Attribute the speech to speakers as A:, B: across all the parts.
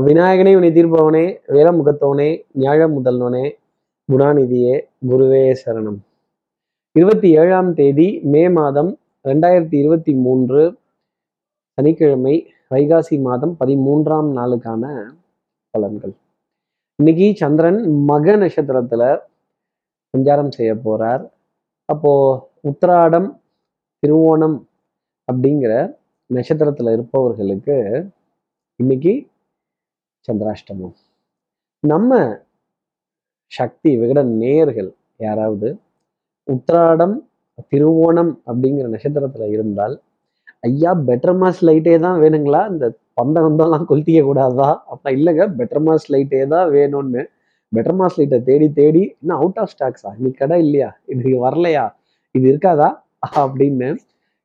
A: விநாயகனே உன்னை தீர்ப்பவனே வேலமுகத்தவனே ஞாழ முதல்வனே குணாநிதியே குருவே சரணம். இருபத்தி ஏழாம் தேதி மே மாதம் ரெண்டாயிரத்தி இருபத்தி மூன்று சனிக்கிழமை வைகாசி மாதம் பதிமூன்றாம் நாளுக்கான பலன்கள். இன்னைக்கு சந்திரன் மக நட்சத்திரத்துல சஞ்சாரம் செய்ய போறார். அப்போ உத்திராடம் திருவோணம் அப்படிங்கிற நட்சத்திரத்துல இருப்பவர்களுக்கு இன்னைக்கு சந்திராஷ்டமம். நம்ம சக்தி விகட நேயர்கள் யாராவது உத்திராடம் திருவோணம் அப்படிங்கிற நட்சத்திரத்துல இருந்தால் ஐயா பெட்டர் மாஸ் லைட்டே தான் வேணுங்களா? இந்த பந்தம் வந்தெல்லாம் கொளுத்திக்க கூடாதா? அப்ப இல்லைங்க பெட்டர் மாஸ் லைட்டே தான் வேணும்னு. பெட்டர் மாஸ் லைட்டை தேடி தேடி இன்னும் அவுட் ஆஃப் ஸ்டாக்ஸா இன்னைக்கு கடை இல்லையா? இது வரலையா? இது இருக்காதா? அப்படின்னு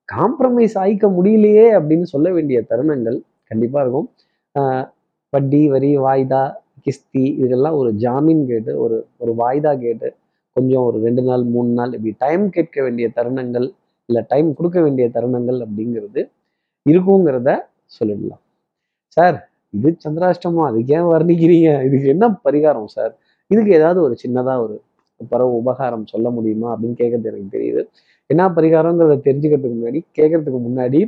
A: காம்ப்ரமைஸ் ஆயிக்க முடியலையே அப்படின்னு சொல்ல வேண்டிய தருணங்கள் கண்டிப்பாக இருக்கும். ஆஹ் வட்டி வரி வாய்தா கிஸ்தி இதெல்லாம் ஒரு ஜாமீன் கேட்டு ஒரு ஒரு வாய்தா கேட்டு கொஞ்சம் ஒரு ரெண்டு நாள் மூணு நாள் இப்படி டைம் கேட்க வேண்டிய தருணங்கள் இல்லை டைம் கொடுக்க வேண்டிய தருணங்கள் அப்படிங்கிறது இருக்குங்கிறத சொல்லிடலாம். சார் இது சந்திராஷ்டமோ அதுக்கு ஏன் வர்ணிக்கிறீங்க? இதுக்கு என்ன பரிகாரம் சார் இதுக்கு ஏதாவது ஒரு சின்னதாக ஒரு பரவ உபகாரம் சொல்ல முடியுமா அப்படின்னு கேட்கறது எனக்கு தெரியுது. என்ன பரிகாரங்கிறத தெரிஞ்சுக்கிறதுக்கு முன்னாடி கேட்கறதுக்கு முன்னாடி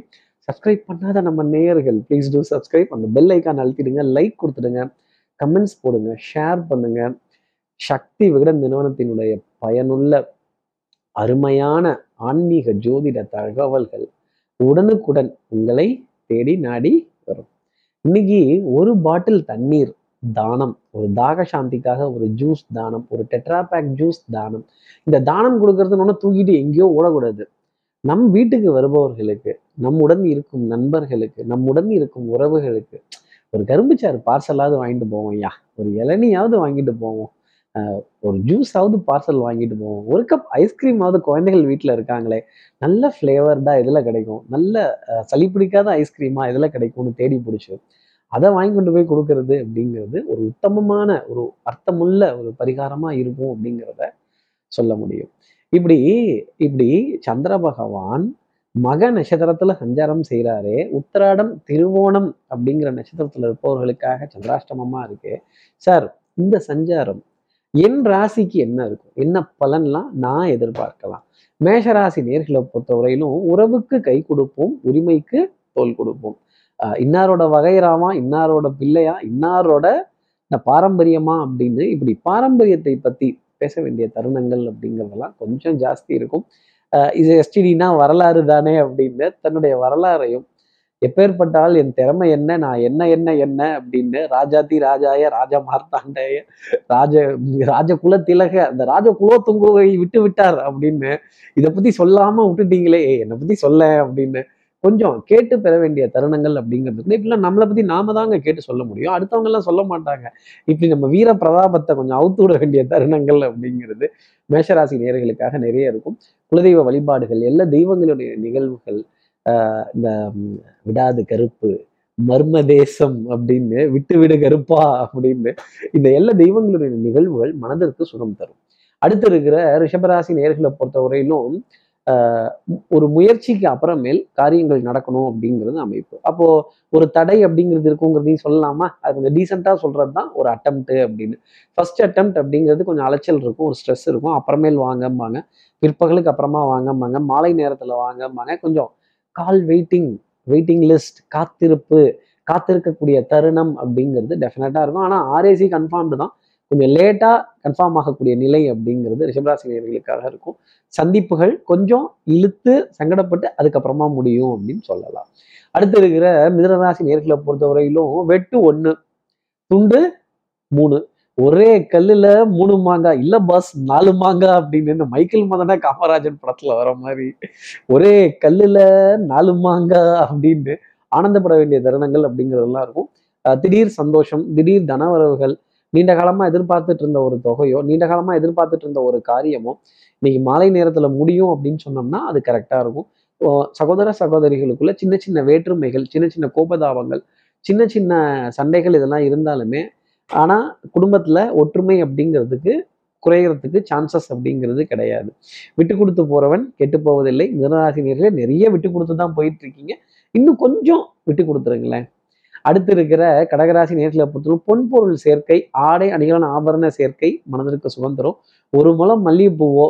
A: சப்ஸ்கிரைப் பண்ணாத நம்ம நேயர்கள் ப்ளீஸ் டூ சப்ஸ்கிரைப் அந்த பெல் ஐக்கான் அழுத்திடுங்க லைக் கொடுத்துடுங்க கமெண்ட்ஸ் போடுங்க ஷேர் பண்ணுங்க. சக்தி விகடன் நிறுவனத்தினுடைய பயனுள்ள அருமையான ஆன்மீக ஜோதிட தகவல்கள் உடனுக்குடன் உங்களை தேடி நாடி வரும். இன்னைக்கு ஒரு பாட்டில் தண்ணீர் தானம் ஒரு தாக சாந்திக்காக ஒரு ஜூஸ் தானம் ஒரு டெட்ராபேக் ஜூஸ் தானம். இந்த தானம் கொடுக்கறதுன்னு ஒன்று தூக்கிட்டு எங்கேயோ ஓடக்கூடாது. நம் வீட்டுக்கு வருபவர்களுக்கு நம்முடன் இருக்கும் நண்பர்களுக்கு நம்முடன் இருக்கும் உறவுகளுக்கு ஒரு கரும்புச்சாறு பார்சலாவது வாங்கிட்டு போவோம் ஐயா. ஒரு இளநியாவது வாங்கிட்டு போவோம். ஒரு ஜூஸாவது பார்சல் வாங்கிட்டு போவோம். ஒரு கப் ஐஸ்கிரீமாவது குழந்தைகள் வீட்டில் இருக்காங்களே நல்ல ஃப்ளேவர்டா இதில் கிடைக்கும்? நல்ல சளி பிடிக்காத ஐஸ்கிரீமா இதில் கிடைக்கும்னு தேடி பிடிச்சி அதை வாங்கி கொண்டு போய் கொடுக்கறது அப்படிங்கிறது ஒரு உத்தமமான ஒரு அர்த்தமுள்ள ஒரு பரிகாரமா இருக்கும் அப்படிங்கிறத சொல்ல முடியும். இப்படி இப்படி சந்திர பகவான் மக நட்சத்திரத்துல சஞ்சாரம் செய்கிறாரு உத்திராடம் திருவோணம் அப்படிங்கிற நட்சத்திரத்துல இருப்பவர்களுக்காக சந்திராஷ்டமமா இருக்கு. சார் இந்த சஞ்சாரம் என் ராசிக்கு என்ன இருக்கும்? என்ன பலன்லாம் நான் எதிர்பார்க்கலாம்? மேஷராசி நேர்களை பொறுத்தவரையிலும் உறவுக்கு கை கொடுப்போம் உரிமைக்கு தோல் கொடுப்போம். ஆஹ் இன்னாரோட வகைராமா இன்னாரோட பிள்ளையா இன்னாரோட இந்த பாரம்பரியமா அப்படின்னு இப்படி பாரம்பரியத்தை பத்தி பேச வேண்டிய தருணங்கள் அப்படிங்கிறதெல்லாம் கொஞ்சம் ஜாஸ்தி இருக்கும். ஆஹ் இது எஸ்டிடினா வரலாறு தானே அப்படின்னு தன்னுடைய வரலாறையும் எப்பேற்பட்டால் என் திறமை என்ன நான் என்ன என்ன என்ன அப்படின்னு ராஜாதி ராஜாய ராஜா மார்த்தாண்டைய ராஜ ராஜ குல திலக அந்த ராஜ குலோத்துங்கோவை விட்டு விட்டார் அப்படின்னு இதை பத்தி சொல்லாம விட்டுட்டீங்களே என்னை பத்தி சொல்ல அப்படின்னு கொஞ்சம் கேட்டு பெற வேண்டிய தருணங்கள் அப்படிங்கிறது இப்படிலாம் நம்மளை பத்தி நாம தாங்க கேட்டு சொல்ல முடியும். அடுத்தவங்க எல்லாம் சொல்ல மாட்டாங்க. இப்படி நம்ம வீர பிரதாபத்தை கொஞ்சம் அவுத்து விட வேண்டிய தருணங்கள் அப்படிங்கிறது மேஷராசி நேர்களுக்காக நிறைய இருக்கும். குலதெய்வ வழிபாடுகள் எல்லா தெய்வங்களுடைய நிகழ்வுகள் ஆஹ் இந்த விடாது கருப்பு மர்ம தேசம் அப்படின்னு விட்டு விடு கருப்பா அப்படின்னு இந்த எல்லா தெய்வங்களுடைய நிகழ்வுகள் மனதிற்கு சுகம் தரும். அடுத்து இருக்கிற ரிஷபராசி நேர்களை பொறுத்தவரையிலும் வரையிலும் ஒரு முயற்சிக்கு அப்புறமேல் காரியங்கள் நடக்கணும் அப்படிங்கிறது அமைப்பு. அப்போ ஒரு தடை அப்படிங்கிறது இருக்குங்கிறதையும் சொல்லலாமா? அது கொஞ்சம் டீசெண்டாக சொல்றது தான் ஒரு அட்டம்ப்ட்டு அப்படின்னு. ஃபர்ஸ்ட் அட்டம்ப்ட் அப்படிங்கிறது கொஞ்சம் அலைச்சல் இருக்கும் ஒரு ஸ்ட்ரெஸ் இருக்கும். அப்புறமேல் வாங்கம்பாங்க. பிற்பகலுக்கு அப்புறமா வாங்கம்பாங்க. மாலை நேரத்தில் வாங்கம்பாங்க. கொஞ்சம் கால் வெயிட்டிங் வெயிட்டிங் லிஸ்ட் காத்திருப்பு காத்திருக்கக்கூடிய தருணம் அப்படிங்கிறது டெஃபினட்டாக இருக்கும். ஆனால் ஆர்ஏசி கன்ஃபார்ம்டு தான். கொஞ்சம் லேட்டா கன்ஃபார்ம் ஆகக்கூடிய நிலை அப்படிங்கிறது ரிஷபராசினியர்களுக்காக இருக்கும். சந்திப்புகள் கொஞ்சம் இழுத்து சங்கடப்பட்டு அதுக்கப்புறமா முடியும் அப்படின்னு சொல்லலாம். அடுத்து இருக்கிற மிதனராசி நேர்களை பொறுத்தவரையிலும் வெட்டு ஒன்று துண்டு மூணு. ஒரே கல்லுல மூணு மாங்கா இல்ல பாஸ் நாலு மாங்கா அப்படின்னு இந்த மைக்கேல் மதனா காமராஜன் படத்துல வர மாதிரி. ஒரே கல்லுல நாலு மாங்கா அப்படின்னு ஆனந்தப்பட வேண்டிய தருணங்கள் அப்படிங்கிறதெல்லாம் இருக்கும். திடீர் சந்தோஷம் திடீர் தனவரவுகள் நீண்ட காலமா எதிர்பார்த்துட்டு இருந்த ஒரு தொகையோ நீண்ட காலமா எதிர்பார்த்துட்டு இருந்த ஒரு காரியமோ இன்னைக்கு மாலை நேரத்துல முடியும் அப்படின்னு சொன்னோம்னா அது கரெக்டா இருக்கும். சகோதர சகோதரிகளுக்குள்ள சின்ன சின்ன வேற்றுமைகள் சின்ன சின்ன கோபதாபங்கள் சின்ன சின்ன சண்டைகள் இதெல்லாம் இருந்தாலுமே ஆனா குடும்பத்துல ஒற்றுமை அப்படிங்கிறதுக்கு குறையறதுக்கு சான்சஸ் அப்படிங்கிறது கிடையாது. விட்டு கொடுத்து போறவன் கெட்டு போவதில்லை. மிதனராசினியர்களே நிறைய விட்டு கொடுத்து தான் போயிட்டு இருக்கீங்க. இன்னும் கொஞ்சம் விட்டு கொடுத்துருங்களேன். அடுத்து இருக்கிற கடகராசி நேரத்தில் பொறுத்தவரை பொன்பொருள் சேர்க்கை ஆடை அணிகளான ஆபரண சேர்க்கை மனதிற்கு சுதந்திரம் ஒரு முளம் மல்லிகைப்பூவோ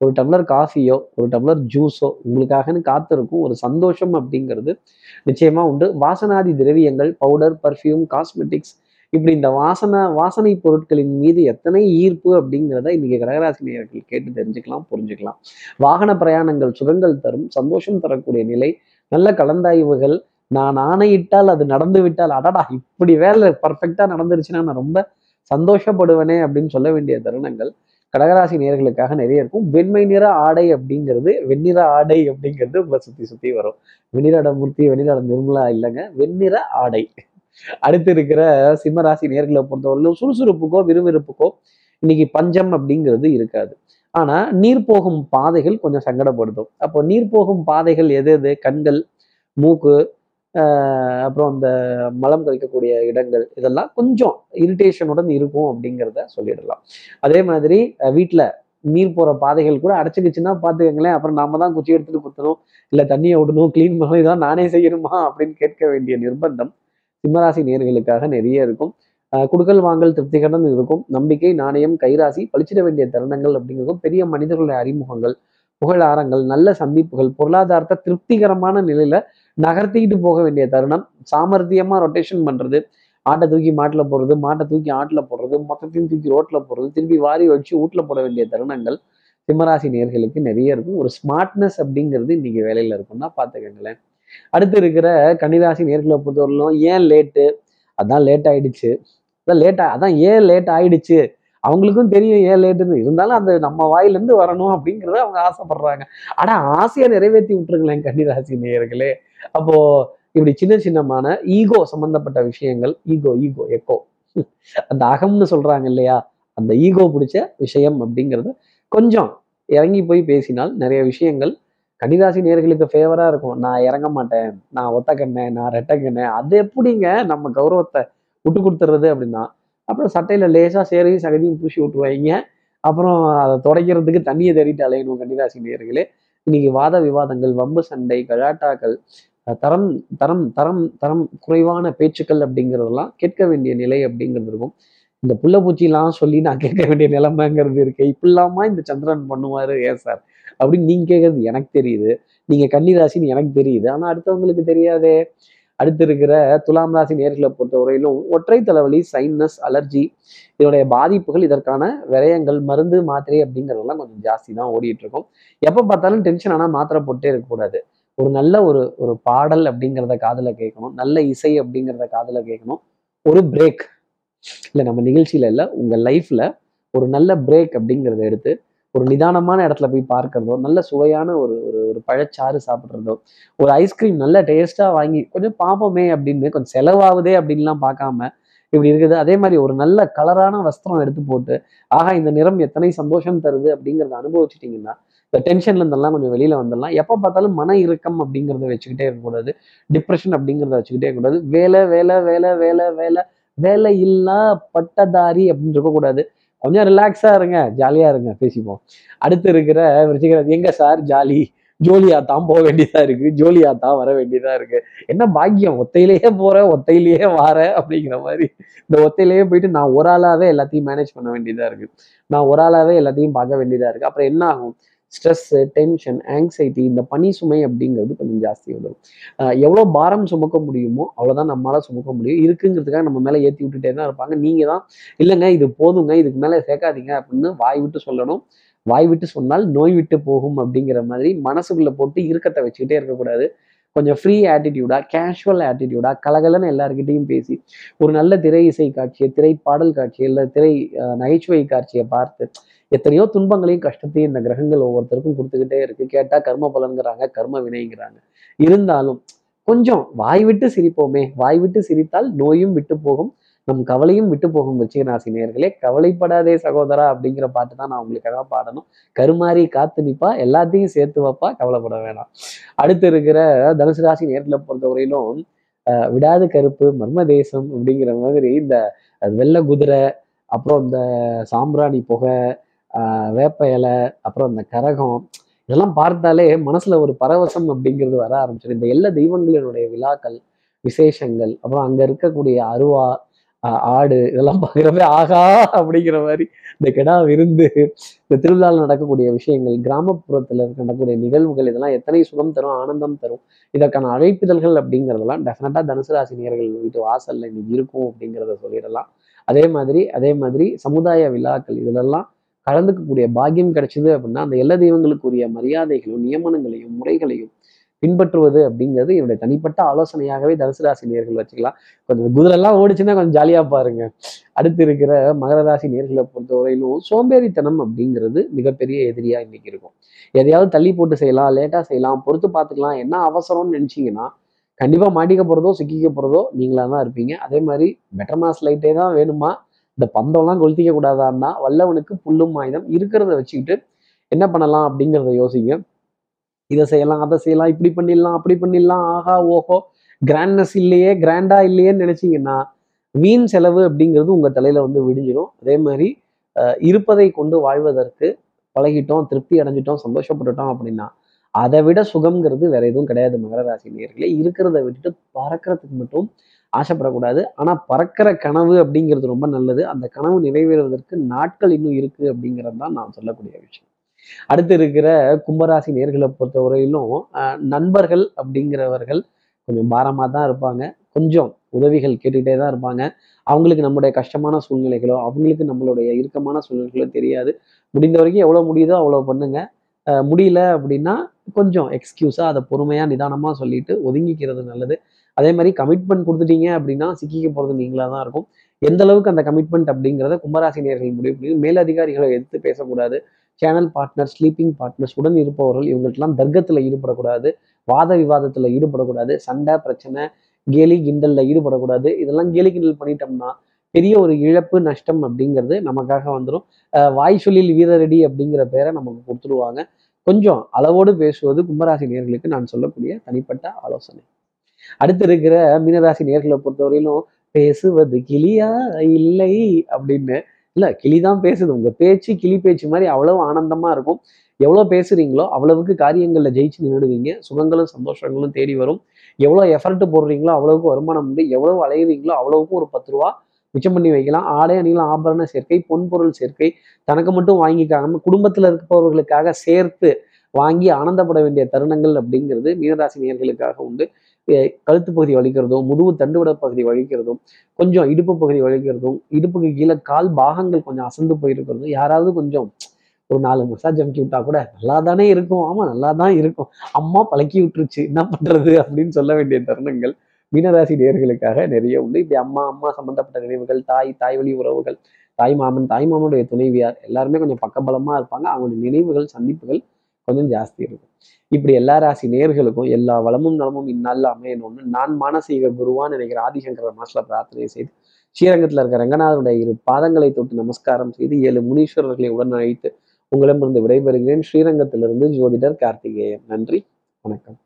A: ஒரு டம்ளர் காஃபியோ ஒரு டம்ளர் ஜூஸோ உங்களுக்காகன்னு காத்திருக்கும் ஒரு சந்தோஷம் அப்படிங்கிறது நிச்சயமா உண்டு. வாசனாதி திரவியங்கள் பவுடர் பர்ஃப்யூம் காஸ்மெட்டிக்ஸ் இப்படி இந்த வாசனை வாசனை பொருட்களின் மீது எத்தனை ஈர்ப்பு அப்படிங்கிறத இன்னைக்கு கடகராசி நேயர்கள் கேட்டு தெரிஞ்சுக்கலாம் புரிஞ்சுக்கலாம். வாகன பிரயாணங்கள் சுகங்கள் தரும் சந்தோஷம் தரக்கூடிய நிலை நல்ல கலந்தாய்வுகள் நான் ஆணையிட்டால் அது நடந்து விட்டால் அடடா இப்படி வேலை பர்ஃபெக்டாக நடந்துருச்சுன்னா நான் ரொம்ப சந்தோஷப்படுவேனே அப்படின்னு சொல்ல வேண்டிய தருணங்கள் கடகராசி நேர்களுக்காக நிறைய இருக்கும். வெண்மை நிற ஆடை அப்படிங்கிறது வெண்ணிற ஆடை அப்படிங்கிறது உங்களை சுற்றி சுற்றி வரும். வெண்ணிற மூர்த்தி வெண்ணிற நிர்மலா இல்லைங்க வெண்ணிற ஆடை. அடுத்து இருக்கிற சிம்மராசி நேர்களை பொறுத்தவரையிலும் சுறுசுறுப்புக்கோ விறுவிறுப்புக்கோ இன்னைக்கு பஞ்சம் அப்படிங்கிறது இருக்காது. ஆனால் நீர் போகும் பாதைகள் கொஞ்சம் சங்கடப்படுத்தும். அப்போ நீர் போகும் பாதைகள் எது எது? கண்கள் மூக்கு அப்புறம் அந்த மலம் கழிக்கக்கூடிய இடங்கள் இதெல்லாம் கொஞ்சம் இரிட்டேஷனுடன் இருக்கும் அப்படிங்கிறத சொல்லிடலாம். அதே மாதிரி வீட்டில் நீர் போகிற பாதைகள் கூட அடைச்சிக்கிச்சுன்னா பார்த்துக்கங்களேன் அப்புறம் நாம தான் குச்சி எடுத்துட்டு குத்தணும் இல்லை தண்ணியை விடணும் க்ளீன் பண்ணணும் இதான் நானே செய்யணுமா அப்படின்னு கேட்க வேண்டிய நிர்பந்தம் சிம்மராசி நேர்களுக்காக நிறைய இருக்கும். குடுக்கல் வாங்கல் திருப்திகரன் இருக்கும். நம்பிக்கை நாணயம் கைராசி பழிச்சிட வேண்டிய தருணங்கள் அப்படிங்கிறதும் பெரிய மனிதர்களுடைய அறிமுகங்கள் புகழாரங்கள் நல்ல சந்திப்புகள் பொருளாதாரத்தை திருப்திகரமான நிலையில நகர்த்திக்கிட்டு போக வேண்டிய தருணம். சாமர்த்தியமா ரொட்டேஷன் பண்றது. ஆட்டை தூக்கி மாட்டில் போடுறது மாட்டை தூக்கி ஆட்டில் போடுறது மொத்தத்தையும் தூக்கி ரோட்டில் போடுறது திருப்பி வாரி வச்சு வீட்டில் போட வேண்டிய தருணங்கள் சிம்மராசி நேர்களுக்கு நிறைய இருக்கும். ஒரு ஸ்மார்ட்னஸ் அப்படிங்கிறது இன்னைக்கு வேலையில் இருக்கும்னா பார்த்துக்கங்களேன். அடுத்து இருக்கிற கன்னிராசி நேர்களை பொறுத்தவரையிலும் ஏன் லேட்டு அதான் லேட் ஆயிடுச்சு. அதான் லேட் அதான் ஏன் லேட் ஆயிடுச்சு? அவங்களுக்கும் தெரியும் ஏன் லேட்டுன்னு இருந்தாலும் அந்த நம்ம வாயிலேருந்து வரணும் அப்படிங்கிறத அவங்க ஆசைப்படுறாங்க. ஆனால் ஆசையை நிறைவேற்றி விட்டுருங்களேன் கன்னிராசி நேயர்களே. அப்போது இப்படி சின்ன சின்னமான ஈகோ சம்பந்தப்பட்ட விஷயங்கள் ஈகோ ஈகோ எக்கோ அந்த அகம்னு சொல்கிறாங்க இல்லையா? அந்த ஈகோ பிடிச்ச விஷயம் அப்படிங்கிறது கொஞ்சம் இறங்கி போய் பேசினால் நிறைய விஷயங்கள் கன்னிராசி நேர்களுக்கு ஃபேவராக இருக்கும். நான் இறங்க மாட்டேன் நான் ஒத்த கண்ணேன் நான் ரெட்டை கண்ணேன் அது எப்படிங்க நம்ம கௌரவத்தை விட்டு கொடுத்துறது அப்படின்னா அப்புறம் சட்டையில லேசா சேரையும் சகதியும் பூசி விட்டுருவாங்க அப்புறம் அதை துடைக்கிறதுக்கு தண்ணியை தேடிட்டு அலையணும் கன்னிராசி நேர்களே இன்னைக்கு வாத விவாதங்கள் வம்பு சண்டை கலாட்டாக்கள் தரம் தரம் தரம் தரம் குறைவான பேச்சுக்கள் அப்படிங்கிறதெல்லாம் கேட்க வேண்டிய நிலை அப்படிங்கிறது இருக்கும். இந்த புள்ளப்பூச்சிலாம் சொல்லி நான் கேட்க வேண்டிய நிலைமைங்கிறது இருக்கு. இப்படிலாமா இந்த சந்திரன் பண்ணுவாரு? ஏன் சார்? அப்படின்னு நீங்க கேட்கறது எனக்கு தெரியுது. நீங்க கன்னிராசின்னு எனக்கு தெரியுது. ஆனா அடுத்தவங்களுக்கு தெரியாதே. அடுத்து இருக்கிற துலாம் ராசி நேர்களை பொறுத்தவரையிலும் ஒற்றை தலைவலி சைனஸ் அலர்ஜி இதனுடைய பாதிப்புகள் இதற்கான விரயங்கள் மருந்து மாத்திரை அப்படிங்கிறதெல்லாம் கொஞ்சம் ஜாஸ்தி தான் ஓடிட்டு இருக்கும் எப்போ பார்த்தாலும் டென்ஷன் ஆனால் மாத்திரை போட்டே இருக்கக்கூடாது. ஒரு நல்ல ஒரு ஒரு பாடல் அப்படிங்கிறத காதில் கேட்கணும். நல்ல இசை அப்படிங்கிறத காதில் கேட்கணும். ஒரு பிரேக் இல்லை நம்ம நிகழ்ச்சியில இல்லை உங்கள் லைஃப்பில் ஒரு நல்ல பிரேக் அப்படிங்கிறத எடுத்து ஒரு நிதானமான இடத்துல போய் பார்க்கறதோ நல்ல சுவையான ஒரு ஒரு ஒரு பழச்சாறு சாப்பிட்றதோ ஒரு ஐஸ்கிரீம் நல்ல டேஸ்ட்டாக வாங்கி கொஞ்சம் பார்ப்போமே அப்படின்னு கொஞ்சம் செலவாகுதே அப்படின்லாம் பார்க்காம இப்படி இருக்குது. அதே மாதிரி ஒரு நல்ல கலரான வஸ்திரம் எடுத்து போட்டு ஆகா இந்த நிறம் எத்தனை சந்தோஷம் தருது அப்படிங்கிறத அனுபவிச்சிட்டிங்கன்னா இந்த டென்ஷன்ல இருந்தெல்லாம் கொஞ்சம் வெளியில வந்துடலாம். எப்போ பார்த்தாலும் மன இறுக்கம் அப்படிங்கிறத வச்சுக்கிட்டே இருக்கக்கூடாது. டிப்ரெஷன் அப்படிங்கிறத வச்சுக்கிட்டே இருக்கக்கூடாது. வேலை வேலை வேலை வேலை வேலை வேலை இல்லா பட்டதாரி அப்படின்னு இருக்கக்கூடாது. கொஞ்சம் ரிலாக்ஸா இருங்க ஜாலியா இருங்க பேசிப்போம். அடுத்து இருக்கிற விருச்சிகராசி எங்க சார் ஜாலி ஜோலியா தான் போக வேண்டியதா இருக்கு. ஜோலியா தான் வர வேண்டியதா இருக்கு. என்ன பாக்கியம்? ஒத்தையிலேயே போற ஒத்தையிலேயே வார அப்படிங்கிற மாதிரி. இந்த ஒத்தையிலேயே போயிட்டு நான் ஒரு ஆளாவே எல்லாத்தையும் மேனேஜ் பண்ண வேண்டியதா இருக்கு. நான் ஒரு ஆளாவே எல்லாத்தையும் பார்க்க வேண்டியதா இருக்கு. அப்புறம் என்ன ஆகும்? ஸ்ட்ரெஸ் டென்ஷன் ஆங்ஸைட்டி இந்த பனி சுமை அப்படிங்கிறது கொஞ்சம் ஜாஸ்தி வந்துடும் எவ்வளோ எவ்வளவு பாரம் சுமக்க முடியுமோ அவ்வளோதான் நம்மளால் சுமக்க முடியும். இருக்குங்கிறதுக்காக நம்ம மேலே ஏற்றி விட்டுட்டே தான் இருப்பாங்க. நீங்கள் தான் இல்லைங்க இது போதுங்க இதுக்கு மேலே சேர்க்காதீங்க அப்படின்னு வாய் விட்டு சொல்லணும். வாய் விட்டு சொன்னால் நோய் விட்டு போகும் அப்படிங்கிற மாதிரி மனசுக்குள்ளே போட்டு இறுக்கத்தை வச்சுக்கிட்டே இருக்கக்கூடாது. கொஞ்சம் ஃப்ரீ ஆட்டிடியூடா கேஷுவல் ஆட்டிடியூடா கலகலன்னு எல்லாருக்கிட்டையும் பேசி ஒரு நல்ல திரை இசை காட்சியை திரை பாடல் காட்சியை இல்லை திரை நகைச்சுவை காட்சியை பார்த்து எத்தனையோ துன்பங்களையும் கஷ்டத்தையும் இந்த கிரகங்கள் ஒவ்வொருத்தருக்கும் கொடுத்துக்கிட்டே இருக்கு. கேட்டா கர்ம பலன்கிறாங்க கர்ம வினைங்கிறாங்க. இருந்தாலும் கொஞ்சம் வாய் விட்டு சிரிப்போமே. வாய் விட்டு சிரித்தால் நோயும் விட்டு போகும். நம் கவலையும் விட்டு போகும் விருச்சிகராசி நேர்களே கவலைப்படாதே சகோதரா அப்படிங்கிற பாட்டு தான் நான் உங்களுக்காக பாடணும். கருமாறி காத்து நிப்பா எல்லாத்தையும் சேர்த்து வைப்பா கவலைப்பட வேணாம். அடுத்து இருக்கிற தனுசு ராசி நேரத்தில் பொறுத்தவரையிலும் விடாது கருப்பு மர்ம தேசம் அப்படிங்கிற மாதிரி இந்த வெள்ளை குதிரை அப்புறம் இந்த சாம்பிராணி புகை வேப்ப இலை அப்புறம் இந்த கரகம் இதெல்லாம் பார்த்தாலே மனசுல ஒரு பரவசம் அப்படிங்கிறது வர ஆரம்பிச்சிடும் இந்த எல்லா தெய்வங்களினுடைய விழாக்கள் விசேஷங்கள் அப்புறம் அங்க இருக்கக்கூடிய அருவா ஆடு இதெல்லாம் பார்க்குறப்ப ஆகா அப்படிங்கிற மாதிரி இந்த கெடா விருந்து இந்த திருவிழாவில் நடக்கக்கூடிய விஷயங்கள் கிராமப்புறத்தில் நடக்கக்கூடிய நிகழ்வுகள் இதெல்லாம் எத்தனை சுகம் தரும் ஆனந்தம் தரும் இதற்கான அழைப்பிதழ்கள் அப்படிங்கிறதெல்லாம் டெஃபினட்டாக தனுசு ராசி நேர்கள் வீட்டு வாசல்ல இன்னைக்கு இருக்கும் அப்படிங்கிறத சொல்லிடலாம். அதே மாதிரி அதே மாதிரி சமுதாய விழாக்கள் இதிலெல்லாம் கலந்துக்கக்கூடிய பாக்கியம் கிடைச்சது அப்படின்னா அந்த எல்லா தெய்வங்களுக்குரிய மரியாதைகளும் நியமனங்களையும் முறைகளையும் பின்பற்றுவது அப்படிங்கிறது என்னுடைய தனிப்பட்ட ஆலோசனையாகவே தனுசு ராசி நேர்கள் வச்சுக்கலாம். கொஞ்சம் குதிரெல்லாம் ஓடிச்சுன்னா கொஞ்சம் ஜாலியாக பாருங்க. அடுத்து இருக்கிற மகர ராசி நேர்களை பொறுத்தவரையிலும் சோம்பேறித்தனம் அப்படிங்கிறது மிகப்பெரிய எதிரியாக இன்னைக்கு இருக்கும். எதையாவது தள்ளி போட்டு செய்யலாம் லேட்டாக செய்யலாம் பொறுத்து பார்த்துக்கலாம் என்ன அவசரம்னு நினச்சிங்கன்னா கண்டிப்பாக மாட்டிக்க போகிறதோ சிக்கிக்க போகிறதோ நீங்களாக தான் இருப்பீங்க. அதே மாதிரி பெட்டர் மாஸ் லைட்டே தான் வேணுமா? இந்த பந்தம்லாம் கொளுத்திக்க கூடாதான்னா வல்லவனுக்கு புல்லும் ஆயுதம் இருக்கிறத வச்சுக்கிட்டு என்ன பண்ணலாம் அப்படிங்கிறத யோசிங்க. இதை செய்யலாம் அதை செய்யலாம் இப்படி பண்ணிடலாம் அப்படி பண்ணிடலாம். ஆஹா ஓஹோ கிராண்ட்னஸ் இல்லையே கிராண்டா இல்லையேன்னு நினைச்சீங்கன்னா வீண் செலவு அப்படிங்கிறது உங்க தலையில வந்து விடிஞ்சிடும் அதே மாதிரி இருப்பதை கொண்டு வாழ்வதற்கு பழகிட்டோம் திருப்தி அடைஞ்சிட்டோம் சந்தோஷப்பட்டுட்டோம் அப்படின்னா அதை விட சுகம்ங்கிறது வேற எதுவும் கிடையாது மகர ராசி நேர்களே இருக்கிறத விட்டுட்டு பறக்கிறதுக்கு மட்டும் ஆசைப்படக்கூடாது. ஆனா பறக்கிற கனவு அப்படிங்கிறது ரொம்ப நல்லது. அந்த கனவு நிறைவேறுவதற்கு நாட்கள் இன்னும் இருக்கு அப்படிங்கிறது தான் நான் சொல்லக்கூடிய விஷயம். அடுத்து இருக்கிற கும்பராசி நேர்களை பொறுத்தவரையிலும் நண்பர்கள் அப்படிங்கிறவர்கள் கொஞ்சம் பாரமாக தான் இருப்பாங்க. கொஞ்சம் உதவிகள் கேட்டுக்கிட்டே தான் இருப்பாங்க. அவங்களுக்கு நம்முடைய கஷ்டமான சூழ்நிலைகளோ அவங்களுக்கு நம்மளுடைய இறுக்கமான சூழ்நிலைகளோ தெரியாது. முடிந்த வரைக்கும் எவ்வளோ முடியுதோ அவ்வளோ பண்ணுங்க. முடியல அப்படின்னா கொஞ்சம் எக்ஸ்கியூஸாக அதை பொறுமையாக நிதானமாக சொல்லிட்டு ஒதுங்கிக்கிறது நல்லது. அதே மாதிரி கமிட்மெண்ட் கொடுத்துட்டீங்க அப்படின்னா சிக்கிக்க போகிறது நீங்களாக தான் இருக்கும். எந்த அளவுக்கு அந்த கமிட்மெண்ட் அப்படிங்கிறத கும்பராசினியர்கள் முடிவு பண்ணி மேலதிகாரிகளை எதிர்த்து பேசக்கூடாது. சேனல் பார்ட்னர் ஸ்லீப்பிங் பார்ட்னர்ஸ் உடன் இருப்பவர்கள் இவங்கள்ட்டலாம் தர்க்கத்தில் ஈடுபடக்கூடாது வாத விவாதத்தில் ஈடுபடக்கூடாது சண்டை பிரச்சனை கேலி கிண்டலில் ஈடுபடக்கூடாது. இதெல்லாம் கேலி கிண்டல் பண்ணிட்டோம்னா பெரிய ஒரு இழப்பு நஷ்டம் அப்படிங்கிறது நமக்காக வந்துடும் வாய் சொல்லில் வீரரடி அப்படிங்கிற பேரை நமக்கு கொடுத்துருவாங்க கொஞ்சம் அளவோடு பேசுவது கும்பராசி நேர்களுக்கு நான் சொல்லக்கூடிய தனிப்பட்ட ஆலோசனை. அடுத்து இருக்கிற மீனராசி நேர்களை பொறுத்தவரையிலும் பேசுவது கிளியா இல்லை அப்படின்னு இல்லை கிளி தான் பேசுது. உங்கள் பேச்சு கிளி பேச்சு மாதிரி அவ்வளவு ஆனந்தமாக இருக்கும். எவ்வளோ பேசுறீங்களோ அவ்வளவுக்கு காரியங்களில் ஜெயிச்சு நின்றுடுவீங்க சுகங்களும் சந்தோஷங்களும் தேடி வரும். எவ்வளோ எஃபர்ட் போடுறீங்களோ அவ்வளவுக்கு வருமானம் உண்டு. எவ்வளோ அலையுறீங்களோ அவ்வளவுக்கும் ஒரு பத்து ரூபா மிச்சம் பண்ணி வைக்கலாம். ஆடை அணிகள் ஆபரண சேர்க்கை பொன்பொருள் சேர்க்கை தனக்கு மட்டும் வாங்கிக்காம குடும்பத்தில் இருப்பவர்களுக்காக சேர்த்து வாங்கி ஆனந்தப்பட வேண்டிய தருணங்கள் அப்படிங்கிறது மீனராசி நேர்களுக்காக உண்டு. கழுத்து பகுதி வலிக்கிறதும் முதுகு தண்டுவிட பகுதி வலிக்கிறதும் கொஞ்சம் இடுப்பு பகுதி வலிக்கிறதும் இடுப்புக்கு கீழே கால் பாகங்கள் கொஞ்சம் அசந்து போயிருக்கிறதும் யாராவது கொஞ்சம் ஒரு நாலு மசாஜ் அமுக்கி விட்டா கூட நல்லா தானே இருக்கும். ஆமா நல்லா தான் இருக்கும். அம்மா பழக்கி விட்டுருச்சு. என்ன பண்றது அப்படின்னு சொல்ல வேண்டிய தருணங்கள் மீனராசி நேர்களுக்காக நிறைய உண்டு. இப்படி அம்மா அம்மா சம்பந்தப்பட்ட நினைவுகள் தாய் தாய் வழி உறவுகள் தாய் மாமன் தாய் மாமனுடைய துணைவியார் எல்லாருமே கொஞ்சம் பக்கபலமா இருப்பாங்க. அவங்களுடைய நினைவுகள் சந்திப்புகள் கொஞ்சம் ஜாஸ்தி இருக்கும். இப்படி எல்லா ராசி நேர்களுக்கும் எல்லா வளமும் நலமும் இந்நாளில் அமையணும்னு நான் மானசீக குருவான்னு நினைக்கிற ஆதிசங்கர மாசில் பிரார்த்தனை செய்து ஸ்ரீரங்கத்தில் இருக்கிற ரங்கநாதனுடைய இரு பாதங்களை தொட்டு நமஸ்காரம் செய்து ஏழு முனீஸ்வரர்களை உடன் அழைத்து உங்களிடமிருந்து விடைபெறுகிறேன். ஸ்ரீரங்கத்திலிருந்து ஜோதிடர் கார்த்திகேயன். நன்றி வணக்கம்.